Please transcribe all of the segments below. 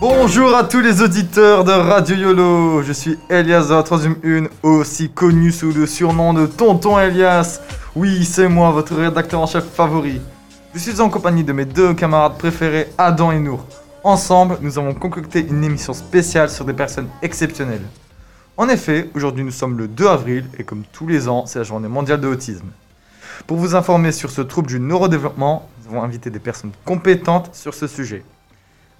Bonjour à tous les auditeurs de Radio YOLO, je suis Elias de la 3 1, aussi connu sous le surnom de Tonton Elias. Oui, c'est moi, votre rédacteur en chef favori. Je suis en compagnie de mes deux camarades préférés, Adam et Nour. Ensemble, nous avons concocté une émission spéciale sur des personnes exceptionnelles. En effet, aujourd'hui nous sommes le 2 avril et comme tous les ans, c'est la journée mondiale de l'autisme. Pour vous informer sur ce trouble du neurodéveloppement, avons invité des personnes compétentes sur ce sujet.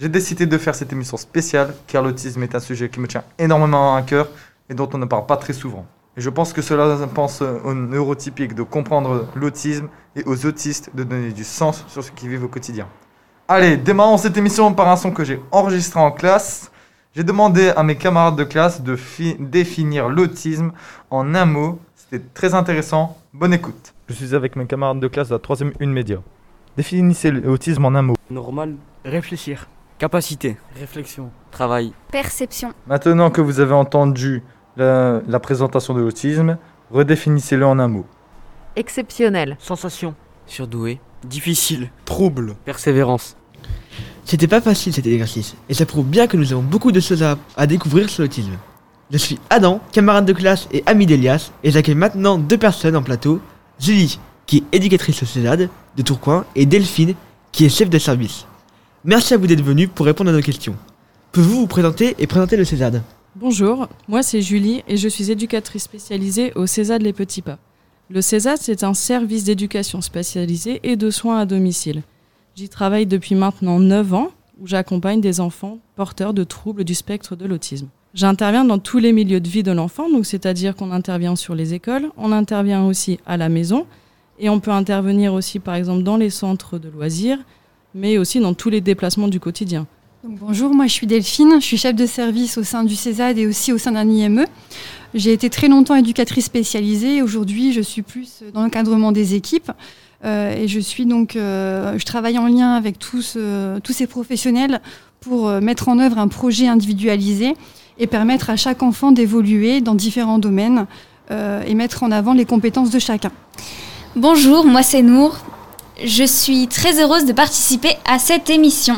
J'ai décidé de faire cette émission spéciale car l'autisme est un sujet qui me tient énormément à cœur et dont on ne parle pas très souvent. Et je pense que cela pense aux neurotypiques de comprendre l'autisme et aux autistes de donner du sens sur ce qu'ils vivent au quotidien. Allez, démarrons cette émission par un son que j'ai enregistré en classe. J'ai demandé à mes camarades de classe de définir l'autisme en un mot. C'était très intéressant. Bonne écoute. Je suis avec mes camarades de classe de la 3ème une média. Définissez l'autisme en un mot. Normal, réfléchir. Capacité, réflexion, travail. Perception. Maintenant que vous avez entendu la, la présentation de l'autisme, redéfinissez-le en un mot. Exceptionnel. Sensation, surdoué, difficile, trouble, persévérance. C'était pas facile cet exercice, et ça prouve bien que nous avons beaucoup de choses à, à découvrir sur l'autisme. Je suis Adam, camarade de classe et ami d'Elias, et j'accueille maintenant deux personnes en plateau, Julie, qui est éducatrice au CESAD de Tourcoing, et Delphine, qui est chef de service. Merci à vous d'être venus pour répondre à nos questions. Pouvez-vous vous présenter et présenter le CESAD Bonjour, moi c'est Julie et je suis éducatrice spécialisée au CESAD Les Petits Pas. Le CESAD, c'est un service d'éducation spécialisé et de soins à domicile. J'y travaille depuis maintenant 9 ans, où j'accompagne des enfants porteurs de troubles du spectre de l'autisme. J'interviens dans tous les milieux de vie de l'enfant, donc c'est-à-dire qu'on intervient sur les écoles, on intervient aussi à la maison, et on peut intervenir aussi par exemple dans les centres de loisirs, mais aussi dans tous les déplacements du quotidien. Bonjour, moi je suis Delphine, je suis chef de service au sein du CESAD et aussi au sein d'un IME. J'ai été très longtemps éducatrice spécialisée, aujourd'hui je suis plus dans l'encadrement des équipes. Euh, et je suis donc, euh, je travaille en lien avec tous, euh, tous ces professionnels pour mettre en œuvre un projet individualisé et permettre à chaque enfant d'évoluer dans différents domaines et mettre en avant les compétences de chacun. Bonjour, moi c'est Nour. Je suis très heureuse de participer à cette émission.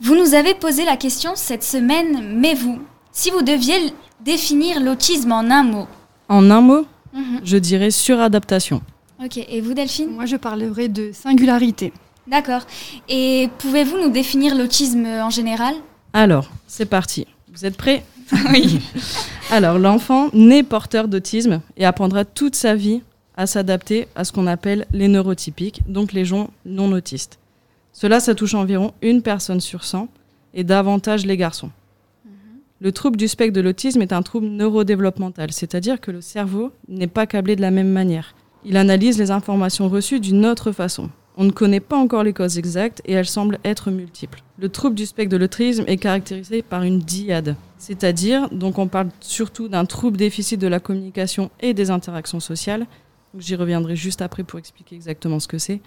Vous nous avez posé la question cette semaine, mais vous, si vous deviez définir l'autisme en un mot En un mot, Mhm. je dirais suradaptation. Ok, et vous Delphine? Moi je parlerai de singularité. D'accord. Et pouvez-vous nous définir l'autisme en général? Alors, c'est parti. Vous êtes prêts? Oui. Alors, l'enfant naît porteur d'autisme et apprendra toute sa vie à s'adapter à ce qu'on appelle les neurotypiques, donc les gens non autistes. Cela, ça touche environ une personne sur 100 et davantage les garçons. Le trouble du spectre de l'autisme est un trouble neurodéveloppemental, c'est-à-dire que le cerveau n'est pas câblé de la même manière. Il analyse les informations reçues d'une autre façon. On ne connaît pas encore les causes exactes et elles semblent être multiples. Le trouble du spectre de l'autisme est caractérisé par une dyade, c'est-à-dire, donc on parle surtout d'un trouble déficit de la communication et des interactions sociales, j'y reviendrai juste après pour expliquer exactement ce que c'est,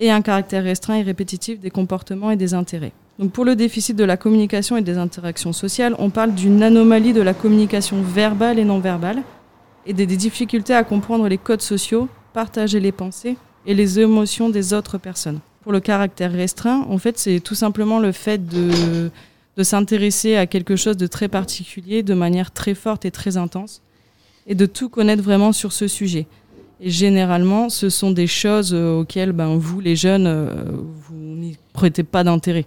et un caractère restreint et répétitif des comportements et des intérêts. Donc pour le déficit de la communication et des interactions sociales, on parle d'une anomalie de la communication verbale et non verbale, et des, difficultés à comprendre les codes sociaux, partager les pensées et les émotions des autres personnes. Pour le caractère restreint, en fait, c'est tout simplement le fait de, de s'intéresser à quelque chose de très particulier de manière très forte et très intense, et de tout connaître vraiment sur ce sujet. Et généralement, ce sont des choses euh, auxquelles ben, vous, les jeunes, euh, vous n'y prêtez pas d'intérêt.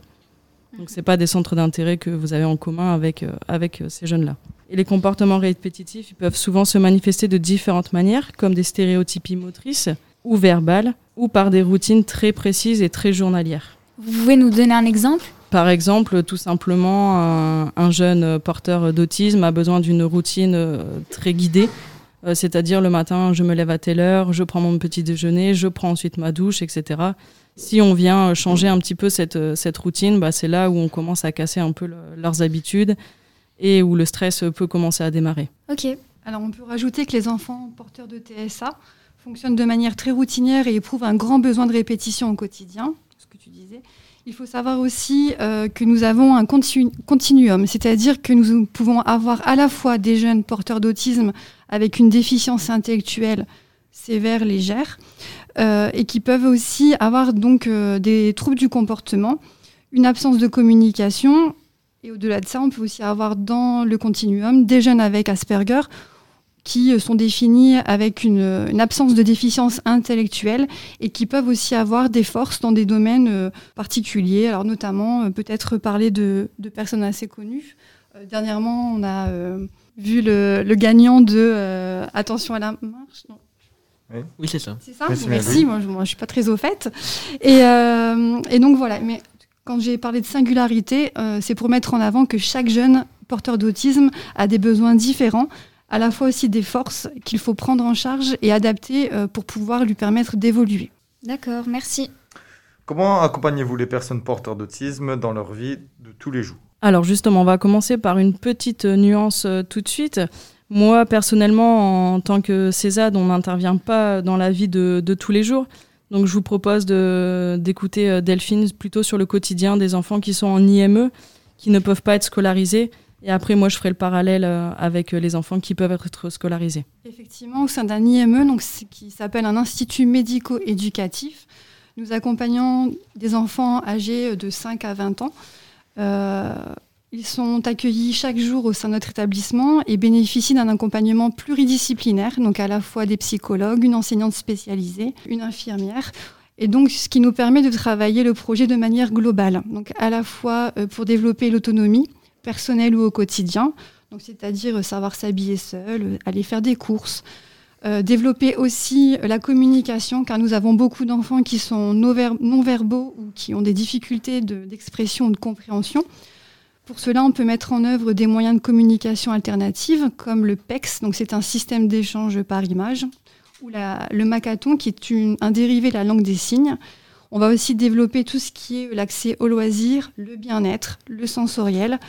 Donc, ce pas des centres d'intérêt que vous avez en commun avec, euh, avec ces jeunes-là. Et les comportements répétitifs ils peuvent souvent se manifester de différentes manières, comme des stéréotypies motrices ou verbales, ou par des routines très précises et très journalières. Vous pouvez nous donner un exemple? Par exemple, tout simplement, un, un jeune porteur d'autisme a besoin d'une routine très guidée, euh, c'est-à-dire le matin, je me lève à telle heure, je prends mon petit déjeuner, je prends ensuite ma douche, etc. Si on vient euh, changer un petit peu cette, euh, cette routine, bah, c'est là où on commence à casser un peu le- leurs habitudes et où le stress peut commencer à démarrer. Ok. Alors on peut rajouter que les enfants porteurs de TSA fonctionnent de manière très routinière et éprouvent un grand besoin de répétition au quotidien, ce que tu disais. Il faut savoir aussi euh, que nous avons un continu- continuum, c'est-à-dire que nous pouvons avoir à la fois des jeunes porteurs d'autisme avec une déficience intellectuelle sévère, légère, euh, et qui peuvent aussi avoir donc euh, des troubles du comportement, une absence de communication. Et au-delà de ça, on peut aussi avoir dans le continuum des jeunes avec Asperger qui euh, sont définis avec une, une absence de déficience intellectuelle et qui peuvent aussi avoir des forces dans des domaines euh, particuliers. Alors notamment, euh, peut-être parler de, de personnes assez connues. Euh, dernièrement, on a euh, vu le, le gagnant de euh, Attention à la marche. Non, Oui, c'est ça. c'est ça Merci, moi je, moi je suis pas très au fait. Et, euh, et donc voilà, mais quand j'ai parlé de singularité, euh, c'est pour mettre en avant que chaque jeune porteur d'autisme a des besoins différents, à la fois aussi des forces qu'il faut prendre en charge et adapter euh, pour pouvoir lui permettre d'évoluer. D'accord, merci. Comment accompagnez-vous les personnes porteurs d'autisme dans leur vie de tous les jours? Alors justement, on va commencer par une petite nuance euh, tout de suite. Moi, personnellement, en tant que Césade, on n'intervient pas dans la vie de, de tous les jours. Donc je vous propose de- d'écouter euh, Delphine plutôt sur le quotidien des enfants qui sont en IME, qui ne peuvent pas être scolarisés. Et après, moi, je ferai le parallèle euh, avec euh, les enfants qui peuvent être scolarisés. Effectivement, au sein d'un IME, donc, qui s'appelle un institut médico-éducatif, nous accompagnons des enfants âgés de 5 à 20 ans. Euh, ils sont accueillis chaque jour au sein de notre établissement et bénéficient d'un accompagnement pluridisciplinaire, donc à la fois des psychologues, une enseignante spécialisée, une infirmière. Et donc, ce qui nous permet de travailler le projet de manière globale, donc à la fois euh, pour développer l'autonomie personnelle ou au quotidien, donc c'est-à-dire euh, savoir s'habiller seul, euh, aller faire des courses, euh, développer aussi la communication, car nous avons beaucoup d'enfants qui sont non-ver- non-verbaux ou qui ont des difficultés de- d'expression ou de compréhension. Pour cela, on peut mettre en œuvre des moyens de communication alternatifs, comme le PEX, donc c'est un système d'échange par image, ou le Macathon, qui est un dérivé de la langue des signes. On va aussi développer tout ce qui est l'accès au loisir, le bien-être, le sensoriel.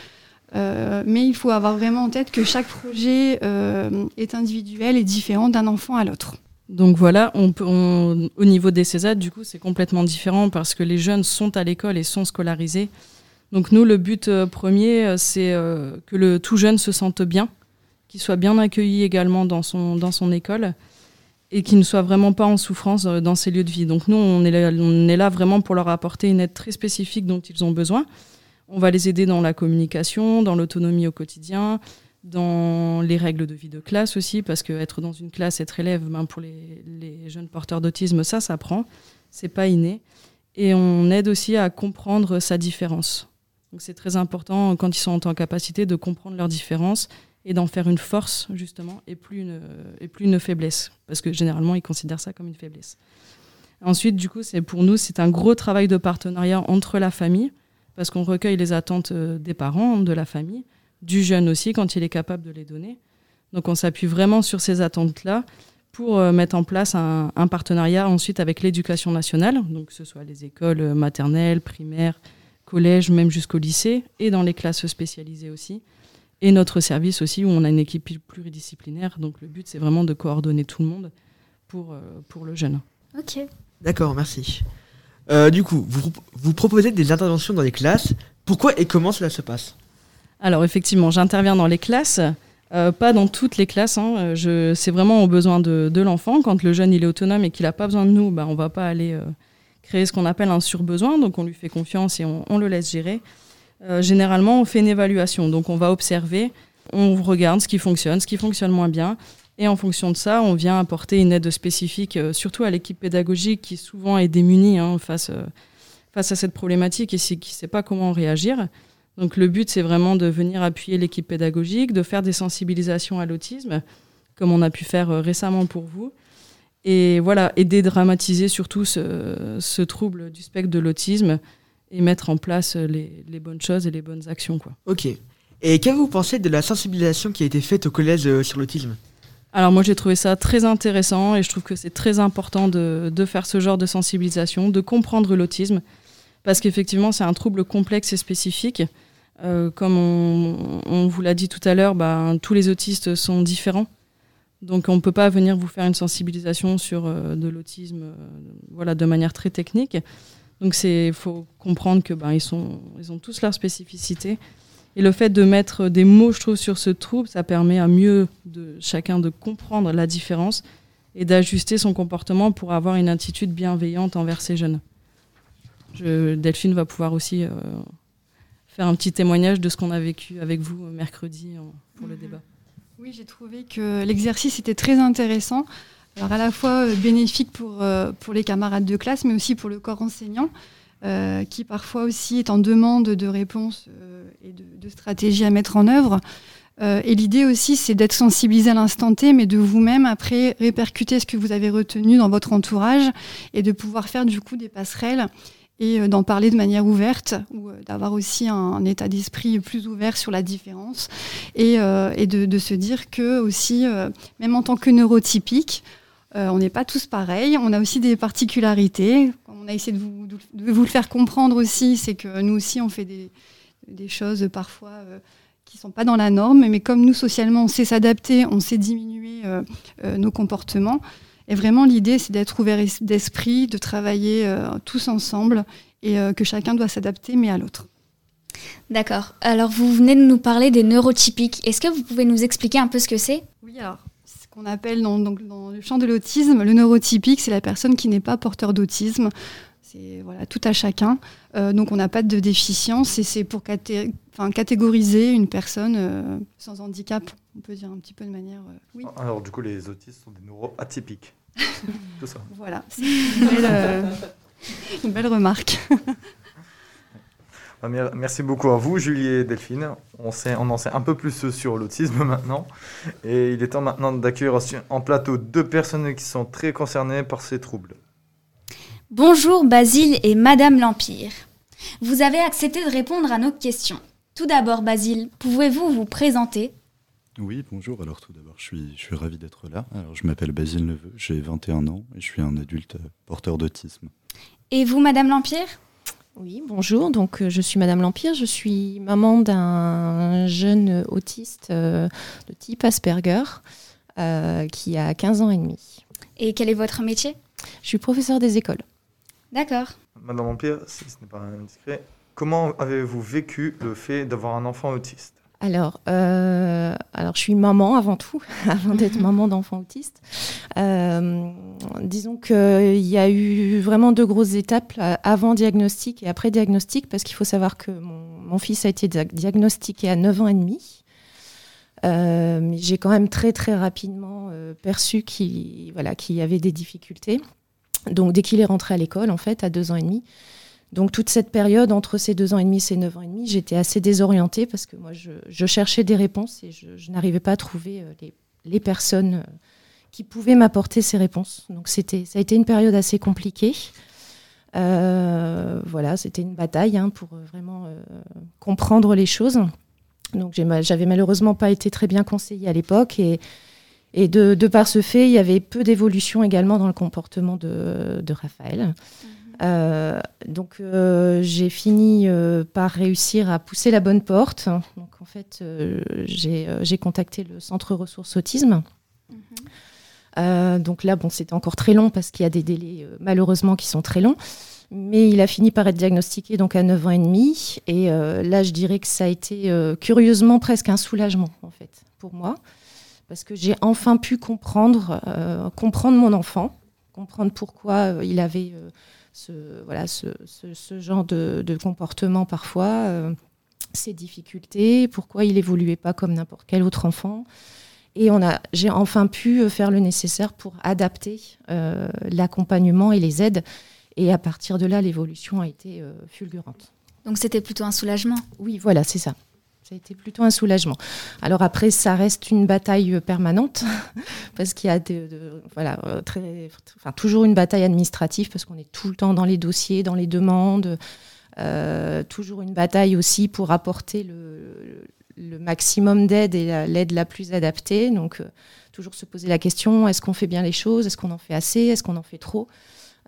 Euh, mais il faut avoir vraiment en tête que chaque projet euh, est individuel et différent d'un enfant à l'autre. Donc voilà, au niveau des Césades, du coup, c'est complètement différent parce que les jeunes sont à l'école et sont scolarisés. Donc nous, le but euh, premier, c'est que le tout jeune se sente bien, qu'il soit bien accueilli également dans son, dans son école et qu'il ne soit vraiment pas en souffrance dans ses lieux de vie. Donc nous, on est là vraiment pour leur apporter une aide très spécifique dont ils ont besoin. On va les aider dans la communication, dans l'autonomie au quotidien, dans les règles de vie de classe aussi, parce que être dans une classe, être élève, ben pour les, jeunes porteurs d'autisme, ça s'apprend, c'est pas inné. Et on aide aussi à comprendre sa différence. Donc c'est très important quand ils sont en capacité de comprendre leur différence et d'en faire une force justement et plus une, et plus une faiblesse, parce que généralement ils considèrent ça comme une faiblesse. Ensuite, du coup, c'est pour nous, c'est un gros travail de partenariat entre la famille, parce qu'on recueille les attentes euh, des parents, de la famille, du jeune aussi quand il est capable de les donner. Donc on s'appuie vraiment sur ces attentes-là pour euh, mettre en place un, un partenariat ensuite avec l'éducation nationale, donc que ce soit les écoles euh, maternelles, primaires, collèges, même jusqu'au lycée, et dans les classes spécialisées aussi. Et notre service aussi, où on a une équipe pluridisciplinaire. Donc le but, c'est vraiment de coordonner tout le monde pour, pour le jeune. Ok. D'accord, merci. Euh, du coup, vous, vous proposez des interventions dans les classes. Pourquoi et comment cela se passe? Alors effectivement, j'interviens dans les classes, euh, pas dans toutes les classes. hein. Euh, je- C'est vraiment au besoin de, l'enfant. Quand le jeune il est autonome et qu'il n'a pas besoin de nous, bah, on va pas aller créer ce qu'on appelle un surbesoin. Donc on lui fait confiance et on, le laisse gérer. Généralement, on fait une évaluation. Donc on va observer, on regarde ce qui fonctionne, ce qui fonctionne moins bien. Et en fonction de ça, on vient apporter une aide spécifique, euh, surtout à l'équipe pédagogique qui souvent est démunie hein, face, euh, face à cette problématique et qui ne sait pas comment réagir. Donc le but, c'est vraiment de venir appuyer l'équipe pédagogique, de faire des sensibilisations à l'autisme, comme on a pu faire euh, récemment pour vous. Et voilà, et dédramatiser surtout ce, trouble du spectre de l'autisme et mettre en place les, bonnes choses et les bonnes actions. Quoi. Ok. Et qu'avez-vous pensé de la sensibilisation qui a été faite au collège sur l'autisme? Alors moi j'ai trouvé ça très intéressant et je trouve que c'est très important de, de faire ce genre de sensibilisation, de comprendre l'autisme, parce qu'effectivement c'est un trouble complexe et spécifique. Euh, comme on, vous l'a dit tout à l'heure, ben, tous les autistes sont différents. Donc on ne peut pas venir vous faire une sensibilisation sur euh, de l'autisme euh, voilà, de manière très technique. Donc il faut comprendre que ben, ils, ont tous leur spécificité. Et le fait de mettre des mots, je trouve, sur ce trouble, ça permet à mieux de chacun de comprendre la différence et d'ajuster son comportement pour avoir une attitude bienveillante envers ces jeunes. Je, Delphine va pouvoir aussi euh, faire un petit témoignage de ce qu'on a vécu avec vous mercredi euh, pour le Mhm. débat. Oui, j'ai trouvé que l'exercice était très intéressant. Alors à la fois euh, bénéfique pour, euh, pour les camarades de classe, mais aussi pour le corps enseignant, euh, qui parfois aussi est en demande de réponses euh, et de, stratégies à mettre en œuvre. Euh, et l'idée aussi, c'est d'être sensibilisé à l'instant T, mais de vous-même après répercuter ce que vous avez retenu dans votre entourage et de pouvoir faire du coup des passerelles et d'en parler de manière ouverte ou d'avoir aussi un, état d'esprit plus ouvert sur la différence et, de, se dire que aussi, même en tant que neurotypique, euh, on n'est pas tous pareils, on a aussi des particularités. On a essayé de vous, de vous le faire comprendre aussi, c'est que nous aussi on fait des, des choses parfois euh, qui sont pas dans la norme, mais comme nous socialement on sait s'adapter, on sait diminuer euh, euh, nos comportements. Et vraiment l'idée c'est d'être ouvert es- d'esprit, de travailler euh, tous ensemble et euh, que chacun doit s'adapter mais à l'autre. D'accord. Alors, vous venez de nous parler des neurotypiques. Est-ce que vous pouvez nous expliquer un peu ce que c'est? Oui, alors, qu'on appelle dans, donc, dans le champ de l'autisme, le neurotypique, c'est la personne qui n'est pas porteur d'autisme. C'est voilà, tout à chacun. Euh, donc, on n'a pas de déficience et c'est pour caté- enfin, catégoriser une personne euh, sans handicap, on peut dire un petit peu de manière. euh, oui, Alors, du coup, les autistes sont des neuros atypiques. Tout ça. voilà. C'est une belle remarque. Ah, mer- Merci beaucoup à vous, Julie et Delphine. On, sait, on en sait un peu plus sur l'autisme maintenant. Et il est temps maintenant d'accueillir en plateau deux personnes qui sont très concernées par ces troubles. Bonjour Basile et Madame l'Empire. Vous avez accepté de répondre à nos questions. Tout d'abord, Basile, pouvez-vous vous présenter? Oui, bonjour. Alors tout d'abord, je suis, je suis ravi d'être là. Alors je m'appelle Basile Neveu, j'ai 21 ans et je suis un adulte porteur d'autisme. Et vous, Madame l'Empire Oui, bonjour. Donc, euh, je suis Madame L'Empire. Je suis maman d'un jeune autiste euh, de type Asperger euh, qui a 15 ans et demi. Et quel est votre métier? Je suis professeur des écoles. D'accord. Madame Empire, si ce n'est pas indiscret, comment avez-vous vécu le fait d'avoir un enfant autiste? Alors, euh, alors, je suis maman avant tout, avant d'être maman d'enfant autiste. Euh, disons qu'il y a eu vraiment deux grosses étapes avant diagnostic et après diagnostic, parce qu'il faut savoir que mon, fils a été dia- diagnostiqué à 9 ans et demi. Euh, j'ai quand même très très rapidement euh, perçu qu'il voilà, y avait des difficultés. Donc dès qu'il est rentré à l'école, en fait, à deux ans et demi, donc toute cette période entre ces deux ans et demi et ces neuf ans et demi, j'étais assez désorientée parce que moi, je, cherchais des réponses et je, n'arrivais pas à trouver euh, les, personnes euh, qui pouvaient m'apporter ces réponses. Donc c'était, ça a été une période assez compliquée. Euh, voilà, c'était une bataille hein, pour vraiment comprendre les choses. Donc j'avais malheureusement pas été très bien conseillée à l'époque et, de, par ce fait, il y avait peu d'évolution également dans le comportement de, de Raphaël. Euh, donc euh, j'ai fini euh, par réussir à pousser la bonne porte. Donc en fait, j'ai contacté le centre ressources autisme. Euh, donc là, bon, c'était encore très long parce qu'il y a des délais malheureusement qui sont très longs. Mais il a fini par être diagnostiqué donc à 9 ans et demi. Et là, je dirais que ça a été curieusement presque un soulagement en fait pour moi parce que j'ai enfin pu comprendre, comprendre mon enfant, comprendre pourquoi il avait ce, voilà, ce, ce- ce genre de, de comportement parfois, euh, ses difficultés, pourquoi il évoluait pas comme n'importe quel autre enfant. Et on a, j'ai enfin pu euh, faire le nécessaire pour adapter euh, l'accompagnement et les aides. Et à partir de là, l'évolution a été euh, fulgurante. Donc c'était plutôt un soulagement? Oui, voilà, c'est ça. Ça a été plutôt un soulagement. Alors après, ça reste une bataille euh, permanente parce qu'il y a de, voilà, euh, toujours une bataille administrative parce qu'on est tout le temps dans les dossiers, dans les demandes. Euh, toujours une bataille aussi pour apporter le, maximum d'aide et la- l'aide la plus adaptée. Donc, toujours se poser la question est-ce qu'on fait bien les choses? Est-ce qu'on en fait assez? Est-ce qu'on en fait trop?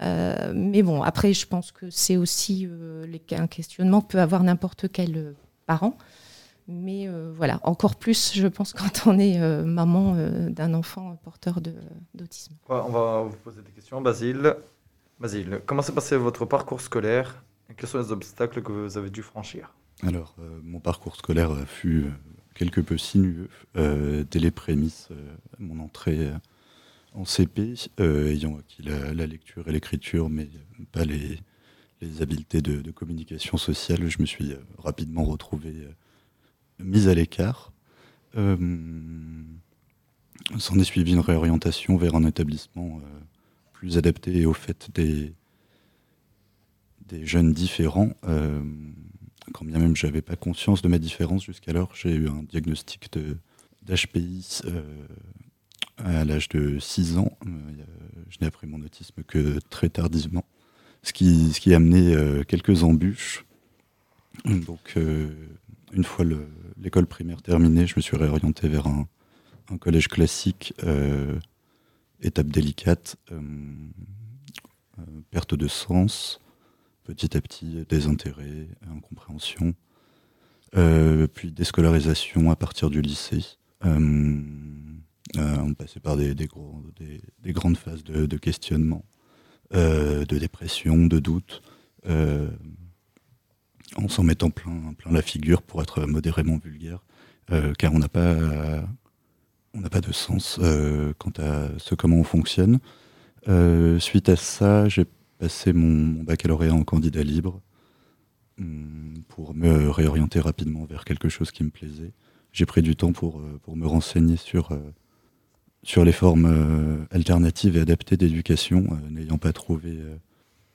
Mais bon, après, je pense que c'est aussi un questionnement que peut avoir n'importe quel parent. Mais euh, voilà, encore plus, je pense, quand on est euh, maman euh, d'un enfant porteur d'autisme. Ouais, On va vous poser des questions. Basile, Basile, comment s'est passé votre parcours scolaire et quels sont les obstacles que vous avez dû franchir? Alors, euh, mon parcours scolaire fut quelque peu sinueux euh, dès les prémices, euh, mon entrée en CP, euh, ayant acquis la, la lecture et l'écriture, mais pas les, les habiletés de, de communication sociale, je me suis rapidement retrouvé euh, mis à l'écart. Euh, S'en est suivi une réorientation vers un établissement euh, plus adapté au fait des, des jeunes différents. Euh, quand bien même j'avais pas conscience de ma différence jusqu'alors, j'ai eu un diagnostic d'HPI euh, à l'âge de 6 ans. Je n'ai appris mon autisme que très tardivement, ce qui, ce qui a amené quelques embûches. Donc, une fois le- l'école primaire terminée, je me suis réorienté vers un, collège classique, euh, étape délicate, euh, euh, perte de sens, petit à petit désintérêt, incompréhension, puis déscolarisation à partir du lycée. On passait par des, grandes phases de, questionnement, de dépression, de doute, en s'en mettant plein, la figure pour être modérément vulgaire, euh, car on n'a pas, de sens euh, quant à ce comment on fonctionne. Euh, suite à ça, j'ai passé mon, baccalauréat en candidat libre hum, pour me réorienter rapidement vers quelque chose qui me plaisait. J'ai pris du temps pour, me renseigner sur, les formes alternatives et adaptées d'éducation, n'ayant pas trouvé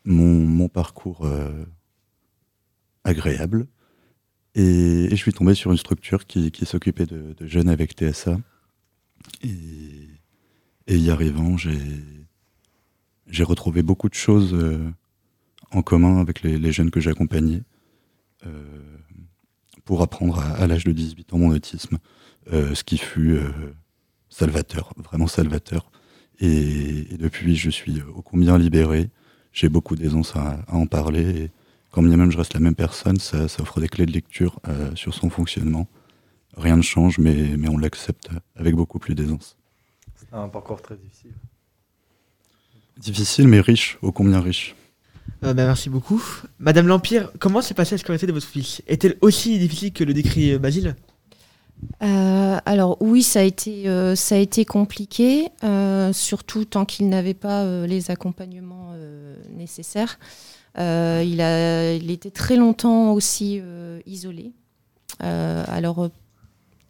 mon, parcours agréable. Et, je suis tombé sur une structure qui, s'occupait de, jeunes avec TSA. Et, y arrivant, j'ai retrouvé beaucoup de choses euh, en commun avec les, jeunes que j'accompagnais euh, pour apprendre à, l'âge de 18 ans mon autisme, euh, ce qui fut euh, salvateur, vraiment salvateur. Et, depuis, je suis ô combien libéré. J'ai beaucoup d'aisance à, en parler. Quand bien même je reste la même personne, ça, ça offre des clés de lecture euh, sur son fonctionnement. Rien ne change, mais, mais on l'accepte avec beaucoup plus d'aisance. C'est un parcours très difficile. Difficile, mais riche, ô combien riche. Euh, bah, merci beaucoup. Madame L'Empire, comment s'est passée la scolarité de votre fils Est-elle aussi difficile que le décrit euh, Basile? Euh, alors oui, ça a été, euh, ça a été compliqué, euh, surtout tant qu'il n'avait pas euh, les accompagnements euh, nécessaires. Euh, il, a, il était très longtemps aussi euh, isolé. Euh, alors,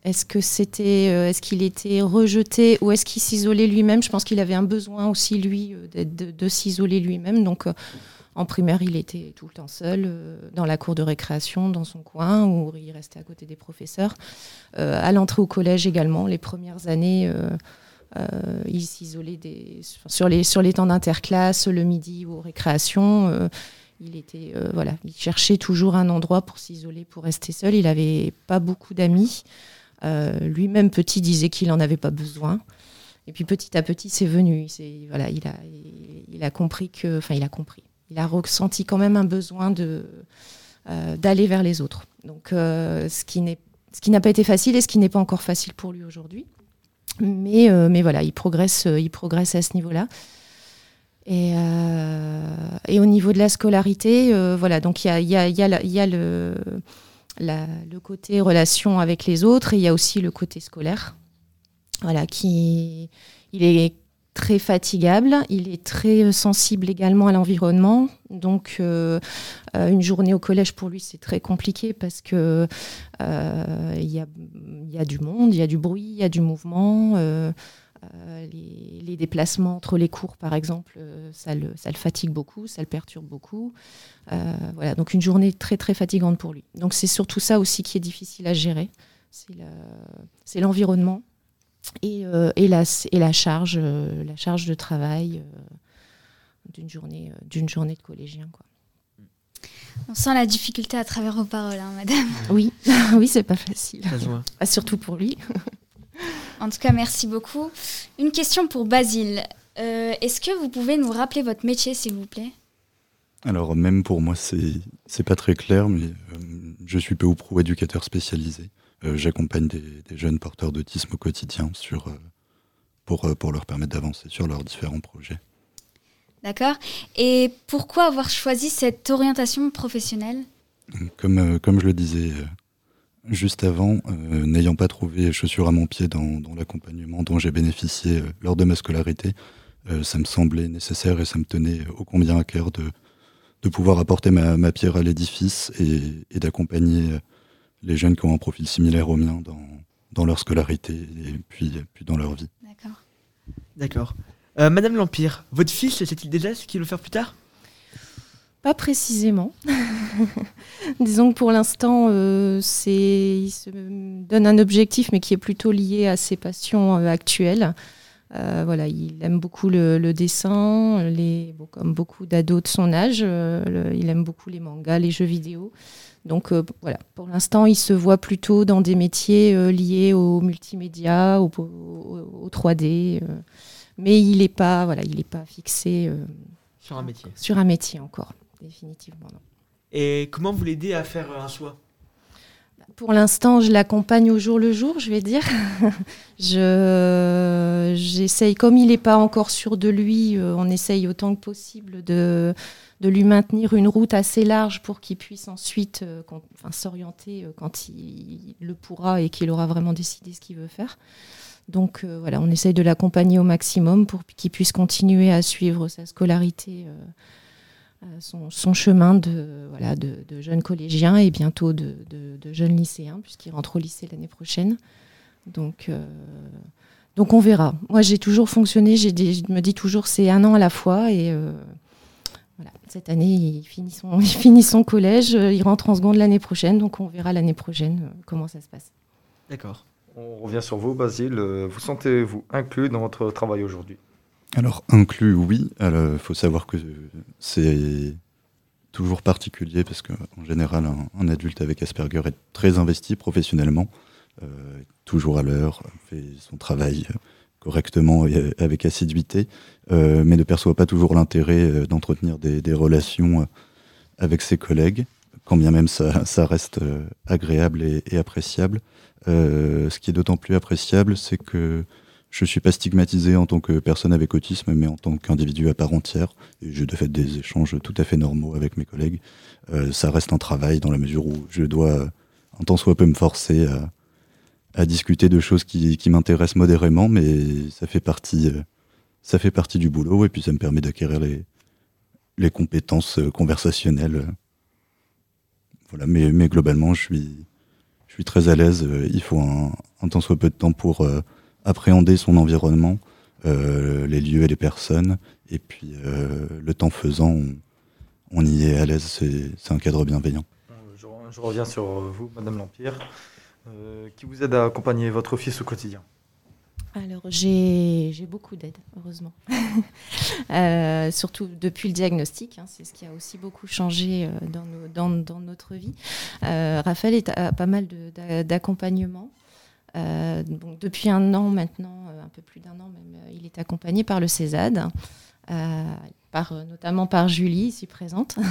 est-ce que c'était, est-ce qu'il était rejeté ou est-ce qu'il s'isolait lui-même? Je pense qu'il avait un besoin aussi lui de, de s'isoler lui-même. Donc, en primaire, il était tout le temps seul dans la cour de récréation, dans son coin, où il restait à côté des professeurs. À l'entrée au collège également, les premières années, euh, il s'isolait des- sur, les, temps d'interclasse, le midi ou aux récréations. euh, euh, il cherchait toujours un endroit pour s'isoler, pour rester seul. Il n'avait pas beaucoup d'amis. Lui-même, petit, disait qu'il n'en avait pas besoin. Et puis petit à petit, c'est venu. Il, a, compris que. A compris. Il a ressenti quand même un besoin d'aller vers les autres. Donc, ce qui n'a pas été facile et ce qui n'est pas encore facile pour lui aujourd'hui. Mais, euh, mais voilà, il progresse, euh, il progresse à ce niveau-là. Et, euh, au niveau de la scolarité, voilà, donc il y a, y y a le, le côté relation avec les autres et il y a aussi le côté scolaire. Voilà, qui il est très fatigable, il est très euh, sensible également à l'environnement. Donc, euh, euh, une journée au collège pour lui, c'est très compliqué parce que il y, a, du monde, il y a du bruit, il y a du mouvement. les, déplacements entre les cours, par exemple, ça le, fatigue beaucoup, ça le perturbe beaucoup. Voilà, donc une journée très très fatigante pour lui. Donc c'est surtout ça aussi qui est difficile à gérer, c'est l'environnement et, euh, et, la, et la charge, euh, la charge de travail euh, d'une journée, euh, d'une journée de collégien. Quoi. On sent la difficulté à travers vos paroles, hein, madame. Oui, oui, c'est pas facile. Ah, surtout pour lui. En tout cas, merci beaucoup. Une question pour Basile. Euh, Est-ce que vous pouvez nous rappeler votre métier, s'il vous plaît? Alors même pour moi, c'est c'est pas très clair, mais euh, je suis peu ou prou éducateur spécialisé. Euh, J'accompagne des, des jeunes porteurs d'autisme au quotidien sur, euh, pour, euh, pour leur permettre d'avancer sur leurs différents projets. D'accord Et pourquoi avoir choisi cette orientation professionnelle? Comme, comme je le disais juste avant, euh, n'ayant pas trouvé chaussures à mon pied dans, dans l'accompagnement dont j'ai bénéficié euh, lors de ma scolarité, euh, ça me semblait nécessaire et ça me tenait ô combien à cœur de, de pouvoir apporter ma, ma pierre à l'édifice et, et d'accompagner les jeunes qui ont un profil similaire au mien dans, dans leur scolarité et puis, puis dans leur vie. D'accord. D'accord. Euh, Madame l'Empire, votre fils sait-il déjà ce qu'il veut faire plus tard? Pas précisément. Disons que pour l'instant, euh, c'est, il se donne un objectif, mais qui est plutôt lié à ses passions euh, actuelles. Euh, voilà, il aime beaucoup le, le dessin, les, bon, comme beaucoup d'ados de son âge. euh, le- il aime beaucoup les mangas, les jeux vidéo. Donc euh, voilà, pour l'instant, il se voit plutôt dans des métiers euh, liés au multimédia, au, au- au 3D. euh, mais il n'est pas, voilà, il est pas fixé Sur un métier. sur un métier encore, définitivement. non. Et comment vous l'aidez à faire un choix? Pour l'instant, je l'accompagne au jour le jour, je vais dire. je, j'essaye, comme il n'est pas encore sûr de lui, euh, on essaye autant que possible de, de lui maintenir une route assez large pour qu'il puisse ensuite euh, enfin, s'orienter euh, quand il, le pourra et qu'il aura vraiment décidé ce qu'il veut faire. Donc voilà, on essaye de l'accompagner au maximum pour qu'il puisse continuer à suivre sa scolarité. Son, son chemin de, voilà, de, de jeune collégien et bientôt de, de, de jeune lycéen, puisqu'il rentre au lycée l'année prochaine. Donc, euh, donc on verra. Moi, j'ai toujours fonctionné, j'ai des- je me dis toujours c'est un an à la fois. Et euh, voilà, cette année, il finit, son, il finit son collège, euh, il rentre en seconde l'année prochaine, donc on verra l'année prochaine euh, comment ça se passe. D'accord. On revient sur vous, Basile. Euh, Vous sentez-vous inclus dans votre travail aujourd'hui? Alors, inclus, oui. Il faut savoir que c'est toujours particulier parce qu'en général, un, adulte avec Asperger est très investi professionnellement, euh, toujours à l'heure, fait son travail correctement et euh, avec assiduité, euh, mais ne perçoit pas toujours l'intérêt d'entretenir des, relations avec ses collègues, quand bien même ça, reste agréable et, appréciable. Ce qui est d'autant plus appréciable, c'est que je suis pas stigmatisé en tant que personne avec autisme, mais en tant qu'individu à part entière. J'ai de fait des échanges tout à fait normaux avec mes collègues. Euh, ça reste un travail dans la mesure où je dois, un tant soit peu, me forcer à, discuter de choses qui, m'intéressent modérément, mais ça fait partie, euh, ça fait partie du boulot et puis ça me permet d'acquérir les, compétences euh, conversationnelles. mais, globalement, je suis, très à l'aise. Il faut un, un tant soit peu de temps pour appréhender son environnement, euh, les lieux et les personnes. Et puis, euh, le temps faisant, on, on y est à l'aise. C'est un cadre bienveillant. Euh, je, je reviens sur vous, Madame l'Empire. Euh, qui vous aide à accompagner votre fils au quotidien Alors, j'ai beaucoup d'aide, heureusement. Euh, surtout depuis le diagnostic, hein, c'est ce qui a aussi beaucoup changé euh, dans, nos- dans, dans notre vie. Euh, Raphaël est à, pas mal d'accompagnement. Euh, depuis un an maintenant, euh, un peu plus d'un an même, euh, il est accompagné par le CESAD, par, notamment par Julie, ici présente.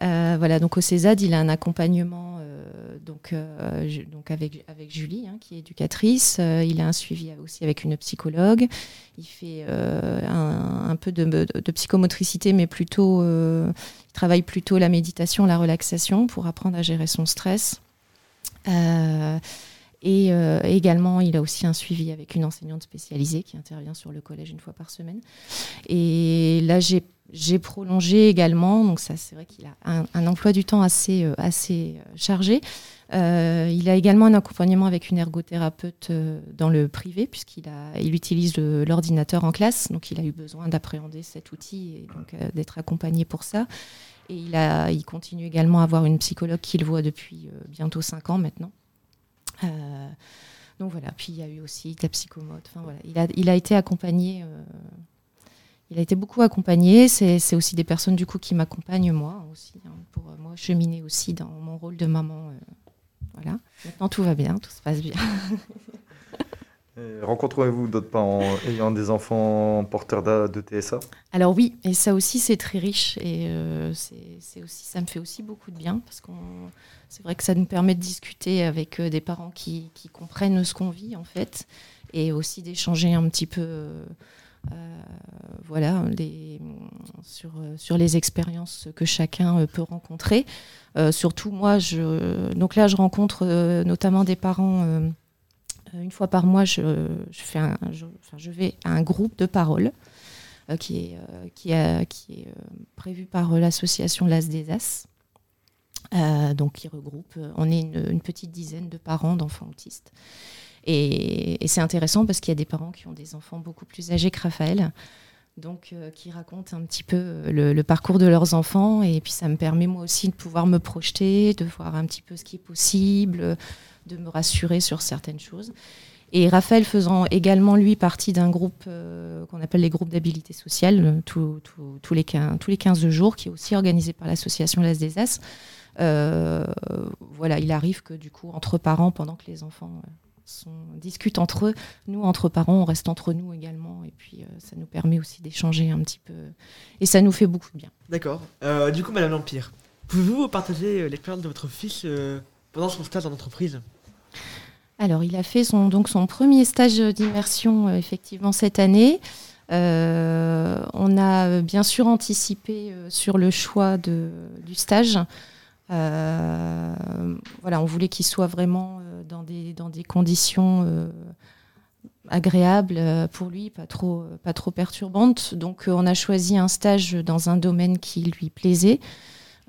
Voilà, donc au CESAD, il a un accompagnement donc, donc avec, avec Julie, hein, qui est éducatrice. Il a un suivi aussi avec une psychologue. Il fait un, peu de, psychomotricité, mais plutôt, il travaille plutôt la méditation, la relaxation pour apprendre à gérer son stress. Et euh, également, il a aussi un suivi avec une enseignante spécialisée qui intervient sur le collège une fois par semaine. Et là, j'ai prolongé également, donc ça c'est vrai qu'il a un, emploi du temps assez, euh, euh, chargé. Il a également un accompagnement avec une ergothérapeute dans le privé, puisqu'il utilise l'ordinateur en classe, donc il a eu besoin d'appréhender cet outil et donc d'être accompagné pour ça. Et il, il continue également à avoir une psychologue qu'il voit depuis bientôt cinq ans maintenant. Euh, donc voilà, puis il y a eu aussi de la psychomote. Enfin voilà, il a, été accompagné. euh, il a été beaucoup accompagné. C'est aussi des personnes du coup qui m'accompagnent moi aussi hein, pour euh, moi cheminer aussi dans mon rôle de maman. voilà. Maintenant tout va bien, tout se passe bien. Et Rencontrez-vous d'autres parents ayant des enfants porteurs de TSA Alors oui, et ça aussi c'est très riche et euh, c'est aussi ça me fait aussi beaucoup de bien parce qu'on c'est vrai que ça nous permet de discuter avec euh, des parents qui, comprennent ce qu'on vit en fait et aussi d'échanger un petit peu euh, euh, voilà sur, euh, sur les expériences que chacun euh, peut rencontrer. Euh, surtout moi, je, donc là, je rencontre euh, notamment des parents. Une fois par mois, je, vais à un groupe de parole euh, qui est, euh, euh, prévu par l'association L'As des As. Donc, qui regroupe, on est une, petite dizaine de parents d'enfants autistes. Et, c'est intéressant parce qu'il y a des parents qui ont des enfants beaucoup plus âgés que Raphaël, donc qui racontent un petit peu le parcours de leurs enfants. Et puis ça me permet moi aussi de pouvoir me projeter, de voir un petit peu ce qui est possible, de me rassurer sur certaines choses. Et Raphaël faisant également, lui, partie d'un groupe euh, qu'on appelle les groupes d'habilité sociale, euh, les 15, tous les 15 jours, qui est aussi organisé par l'association L'As des As. Euh, voilà, il arrive que du coup, entre parents, pendant que les enfants euh, discutent entre eux, nous, entre parents, on reste entre nous également. Et puis, euh, ça nous permet aussi d'échanger un petit peu. Et ça nous fait beaucoup de bien. D'accord. Euh, du coup, Madame l'Empire, pouvez-vous partager euh, l'expérience de votre fils euh, pendant son stage en entreprise Alors, il a fait son, donc son premier stage d'immersion euh, effectivement cette année. Euh, on a euh, bien sûr anticipé sur le choix de, du stage. Voilà, on voulait qu'il soit vraiment dans, des, dans des conditions agréables pour lui, pas trop, pas trop perturbantes. Donc, on a choisi un stage dans un domaine qui lui plaisait.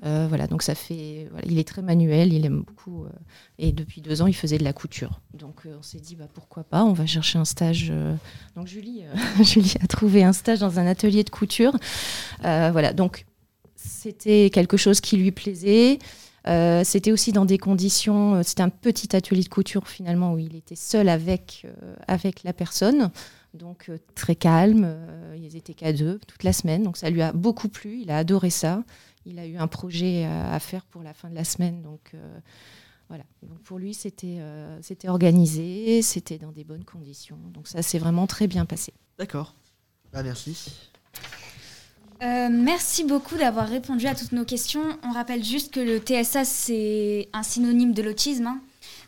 Euh, voilà, donc ça fait. Il est très manuel, il aime beaucoup. euh, et depuis deux ans, il faisait de la couture. Donc euh, on s'est dit, bah, pourquoi pas, on va chercher un stage. Donc Julie, Julie a trouvé un stage dans un atelier de couture. Voilà, donc c'était quelque chose qui lui plaisait. C'était aussi dans des conditions, c'était un petit atelier de couture finalement où il était seul avec, avec la personne, donc très calme, ils étaient qu'à deux toute la semaine, donc ça lui a beaucoup plu, il a adoré ça. Il a eu un projet à, à faire pour la fin de la semaine, donc euh, voilà. Donc pour lui, c'était euh, c'était organisé, c'était dans des bonnes conditions. Donc ça s'est vraiment très bien passé. D'accord. Ah, merci. Euh, merci beaucoup d'avoir répondu à toutes nos questions. On rappelle juste que le TSA, c'est un synonyme de l'autisme. hein.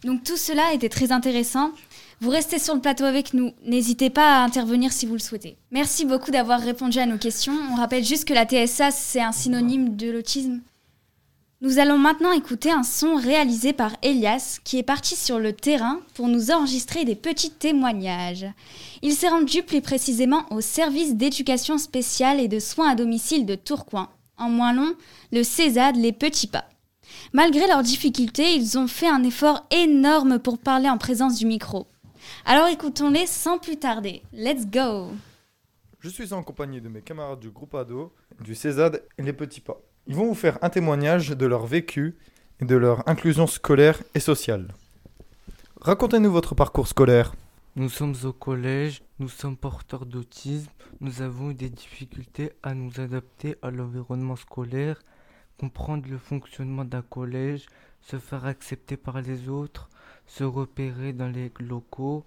Donc tout cela était très intéressant. Vous restez sur le plateau avec nous. N'hésitez pas à intervenir si vous le souhaitez. Merci beaucoup d'avoir répondu à nos questions. On rappelle juste que la TSA, c'est un synonyme de l'autisme. Nous allons maintenant écouter un son réalisé par Elias, qui est parti sur le terrain pour nous enregistrer des petits témoignages. Il s'est rendu plus précisément au service d'éducation spéciale et de soins à domicile de Tourcoing. En moins long, le CESAD Les Petits Pas. Malgré leurs difficultés, ils ont fait un effort énorme pour parler en présence du micro. Alors écoutons-les sans plus tarder. Let's go Je suis en compagnie de mes camarades du groupe ado, du CESAD et les Petits Pas. Ils vont vous faire un témoignage de leur vécu et de leur inclusion scolaire et sociale. Racontez-nous votre parcours scolaire. Nous sommes au collège, nous sommes porteurs d'autisme, nous avons eu des difficultés à nous adapter à l'environnement scolaire, comprendre le fonctionnement d'un collège, se faire accepter par les autres, se repérer dans les locaux,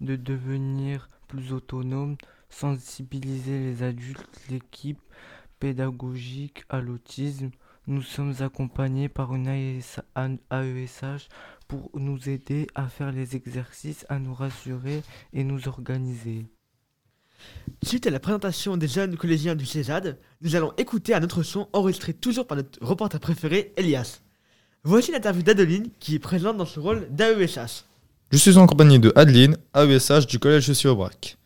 de devenir plus autonome, sensibiliser les adultes, l'équipe pédagogique à l'autisme. Nous sommes accompagnés par une AES un AESH pour nous aider à faire les exercices, à nous rassurer et nous organiser. Suite à la présentation des jeunes collégiens du CESAD, nous allons écouter un autre son enregistré toujours par notre reporter préféré, Elias. Voici l'interview d'Adeline qui est présente dans ce rôle d'AESH. Je suis en compagnie de Adeline, AESH du collège Aubrac.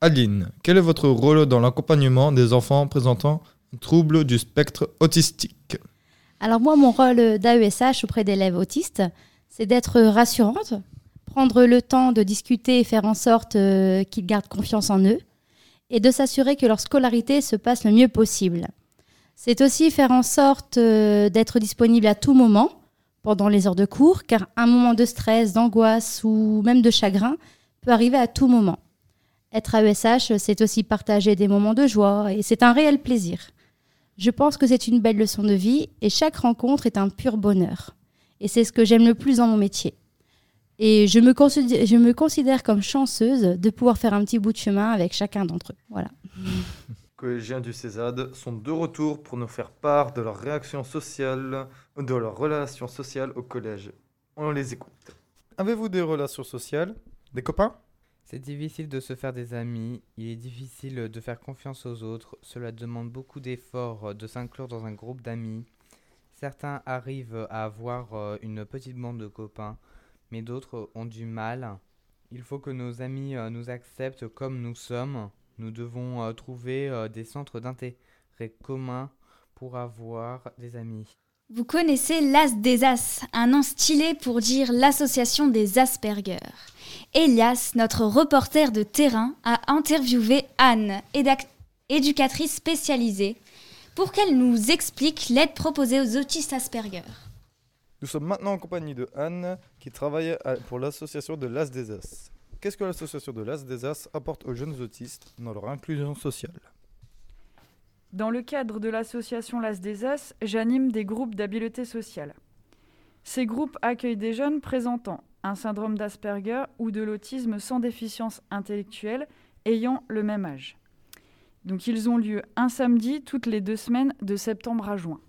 Adeline, quel est votre rôle dans l'accompagnement des enfants présentant un trouble du spectre autistique? Alors moi, mon rôle d'AESH auprès d'élèves autistes, c'est d'être rassurante, prendre le temps de discuter et faire en sorte euh, qu'ils gardent confiance en eux, et de s'assurer que leur scolarité se passe le mieux possible. C'est aussi faire en sorte euh, d'être disponible à tout moment pendant les heures de cours, car un moment de stress, d'angoisse ou même de chagrin peut arriver à tout moment. Être AESH, c'est aussi partager des moments de joie, et c'est un réel plaisir. Je pense que c'est une belle leçon de vie et chaque rencontre est un pur bonheur. Et c'est ce que j'aime le plus dans mon métier. Et je me, considère, je me considère comme chanceuse de pouvoir faire un petit bout de chemin avec chacun d'entre eux. Voilà. collégiens du CESAD sont de retour pour nous faire part de leur réaction sociale, de leur relation sociale au collège. On les écoute. Avez-vous des relations sociales? Des copains? C'est difficile de se faire des amis, il est difficile de faire confiance aux autres, cela demande beaucoup d'efforts de s'inclure dans un groupe d'amis. Certains arrivent à avoir euh, une petite bande de copains, mais d'autres ont du mal. Il faut que nos amis euh, nous acceptent comme nous sommes. Nous devons euh, trouver euh, des centres d'intérêt communs pour avoir des amis. Vous connaissez l'As des As, un nom stylé pour dire l'association des Asperger. Elias, notre reporter de terrain, a interviewé Anne, éducatrice spécialisée, pour qu'elle nous explique l'aide proposée aux autistes Asperger. Nous sommes maintenant en compagnie de Anne qui travaille pour l'association de l'As des As. Qu'est-ce que l'association de l'As des As apporte aux jeunes autistes dans leur inclusion sociale? Dans le cadre de l'association L'As des As, j'anime des groupes d'habileté sociale. Ces groupes accueillent des jeunes présentant un syndrome d'Asperger ou de l'autisme sans déficience intellectuelle ayant le même âge. Donc ils ont lieu un samedi toutes les deux semaines de septembre à juin.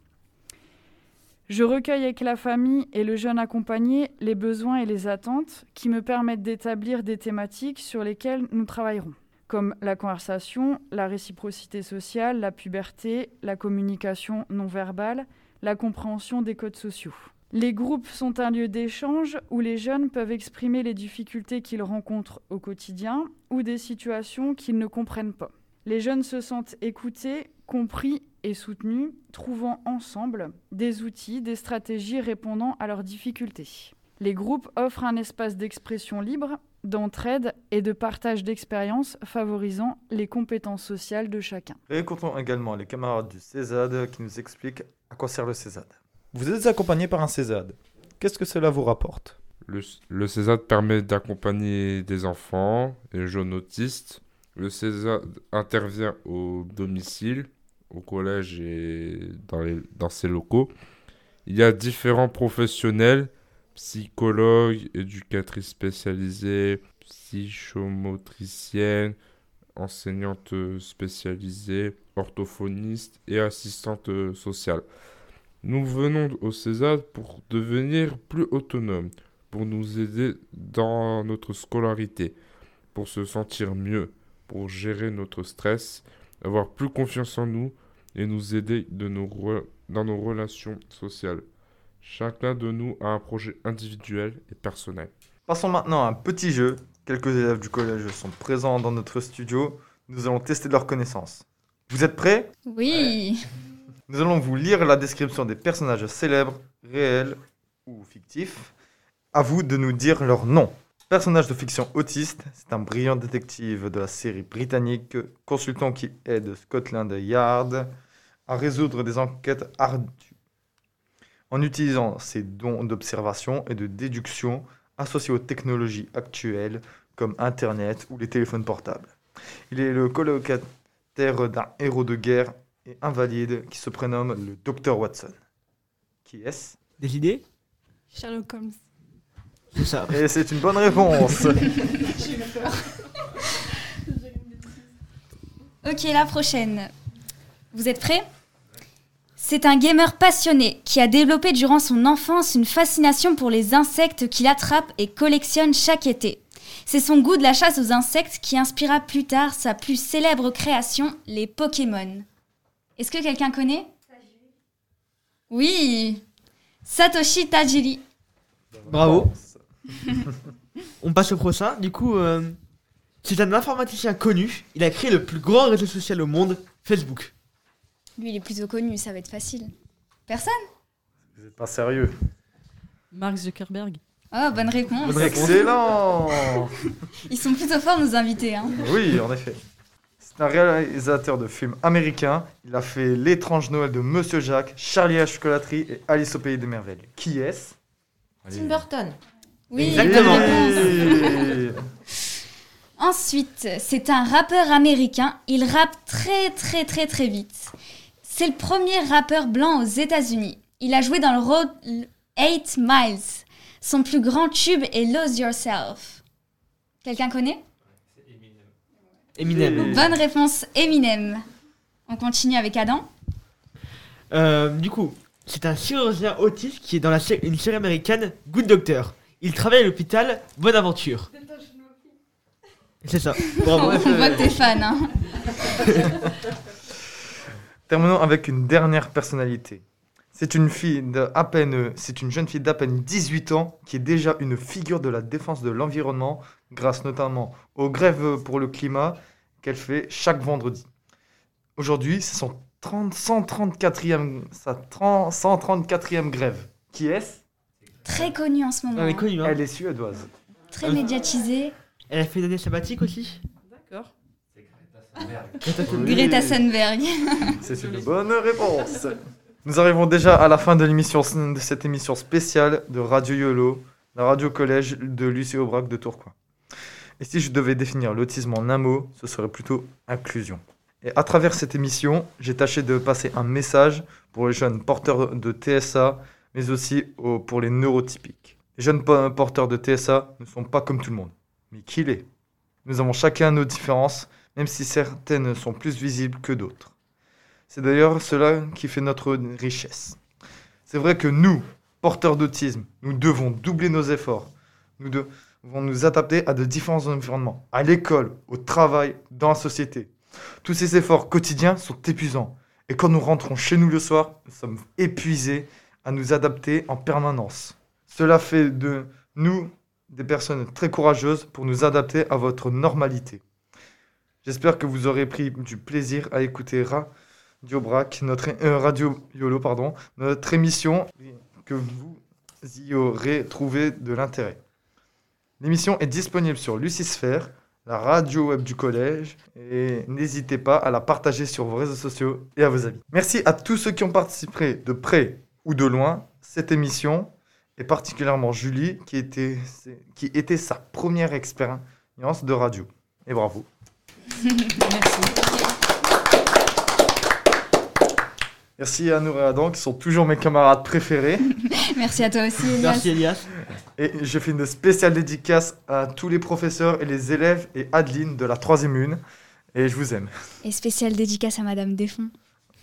Je recueille avec la famille et le jeune accompagné les besoins et les attentes qui me permettent d'établir des thématiques sur lesquelles nous travaillerons comme la conversation, la réciprocité sociale, la puberté, la communication non verbale, la compréhension des codes sociaux. Les groupes sont un lieu d'échange où les jeunes peuvent exprimer les difficultés qu'ils rencontrent au quotidien ou des situations qu'ils ne comprennent pas. Les jeunes se sentent écoutés, compris et soutenus, trouvant ensemble des outils, des stratégies répondant à leurs difficultés. Les groupes offrent un espace d'expression libre, d'entraide et de partage d'expériences favorisant les compétences sociales de chacun. Écoutons également les camarades du CESAD qui nous expliquent à quoi sert le CESAD. Vous êtes accompagné par un CESAD. Qu'est-ce que cela vous rapporte? Le, le CESAD permet d'accompagner des enfants et jeunes autistes. Le CESAD intervient au domicile, au collège et dans ses locaux. Il y a différents professionnels, psychologues, éducatrices spécialisées, psychomotriciennes, enseignantes spécialisées, orthophonistes et assistantes sociales. Nous venons au CESAD pour devenir plus autonomes, pour nous aider dans notre scolarité, pour se sentir mieux, pour gérer notre stress, avoir plus confiance en nous et nous aider de nos re- dans nos relations sociales. Chacun de nous a un projet individuel et personnel. Passons maintenant à un petit jeu. Quelques élèves du collège sont présents dans notre studio. Nous allons tester leurs connaissances. Vous êtes prêts? Oui. Nous allons vous lire la description des personnages célèbres, réels ou fictifs. À vous de nous dire leur nom. Personnage de fiction autiste, c'est un brillant détective de la série britannique, consultant qui aide Scotland Yard à résoudre des enquêtes ardues. En utilisant ses dons d'observation et de déduction associés aux technologies actuelles comme Internet ou les téléphones portables. Il est le colocataire d'un héros de guerre et invalide qui se prénomme le Dr Watson. Qui est-ce? Des idées? Sherlock Holmes. C'est ça. Et c'est une bonne réponse. J'ai eu peur. Ok, la prochaine. Vous êtes prêts? C'est un gamer passionné qui a développé durant son enfance une fascination pour les insectes qu'il attrape et collectionne chaque été. C'est son goût de la chasse aux insectes qui inspira plus tard sa plus célèbre création, les Pokémon. Est-ce que quelqu'un connaît? Oui Satoshi Tajiri. Bravo. On passe au prochain. Du coup, euh, c'est un informaticien connu. Il a créé le plus grand réseau social au monde, Facebook. Lui, il est plutôt connu, ça va être facile. Personne? Vous n'êtes pas sérieux. Mark Zuckerberg. Oh, bonne réponse. Excellent Ils sont plutôt forts, nos invités. Hein. Oui, en effet. C'est un réalisateur de films américain. Il a fait L'étrange Noël de Monsieur Jacques, Charlie à la chocolaterie et Alice au pays des merveilles. Qui est-ce? Tim Burton. Oui, Exactement. réponse. Ensuite, c'est un rappeur américain. Il rappe très très très très vite. C'est le premier rappeur blanc aux États-Unis. Il a joué dans le rôle 8 Miles. Son plus grand tube est Lose Yourself. Quelqu'un connaît? Eminem. Bonne réponse, Eminem. On continue avec Adam. Euh, du coup, c'est un chirurgien autiste qui est dans la sé- une série américaine Good Doctor. Il travaille à l'hôpital Bonne Aventure. C'est ça. On Bravo. voit que t'es fan. Hein. Terminons avec une dernière personnalité. C'est une fille de à peine, c'est une jeune fille d'à peine 18 ans qui est déjà une figure de la défense de l'environnement grâce notamment aux grèves pour le climat qu'elle fait chaque vendredi. Aujourd'hui, c'est son 30 134e, sa 30 134e grève. Qui est-ce? Très connu en ce moment. Elle est connue, hein. Elle est suédoise. Très médiatisé. Elle a fait une année sabbatique aussi? D'accord. Greta Thunberg. C'est une bonne réponse. Nous arrivons déjà à la fin de l'émission de cette émission spéciale de Radio YOLO, la radio collège de Lucie Aubrac de Tourcoing. Et si je devais définir l'autisme en un mot, ce serait plutôt inclusion. Et à travers cette émission, j'ai tâché de passer un message pour les jeunes porteurs de TSA, mais aussi au- pour les neurotypiques. Les jeunes po- porteurs de TSA ne sont pas comme tout le monde, mais qui l'est? Nous avons chacun nos différences, même si certaines sont plus visibles que d'autres. C'est d'ailleurs cela qui fait notre richesse. C'est vrai que nous, porteurs d'autisme, nous devons doubler nos efforts. Nous devons nous adapter à de différents environnements, à l'école, au travail, dans la société. Tous ces efforts quotidiens sont épuisants. Et quand nous rentrons chez nous le soir, nous sommes épuisés à nous adapter en permanence. Cela fait de nous des personnes très courageuses pour nous adapter à votre normalité. J'espère que vous aurez pris du plaisir à écouter Radio Brac, notre euh, Radio YOLO, pardon, notre émission que vous y aurez trouvé de l'intérêt. L'émission est disponible sur Lucisphère, la radio web du collège, et n'hésitez pas à la partager sur vos réseaux sociaux et à vos amis. Merci à tous ceux qui ont participé de près ou de loin cette émission, et particulièrement Julie, qui était, qui était sa première expérience de radio. Et bravo. Merci à Nour et Adam, qui sont toujours mes camarades préférés. Merci à toi aussi, Elias. Merci Elias. Et je fais une spéciale dédicace à tous les professeurs et les élèves et Adeline de la 3ème une. Et je vous aime. Et spéciale dédicace à Madame Desfonds.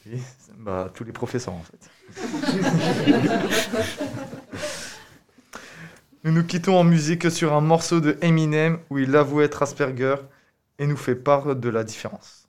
Oui, bah, tous les professeurs en fait. nous nous quittons en musique sur un morceau de Eminem où il avoue être Asperger et nous fait part de la différence.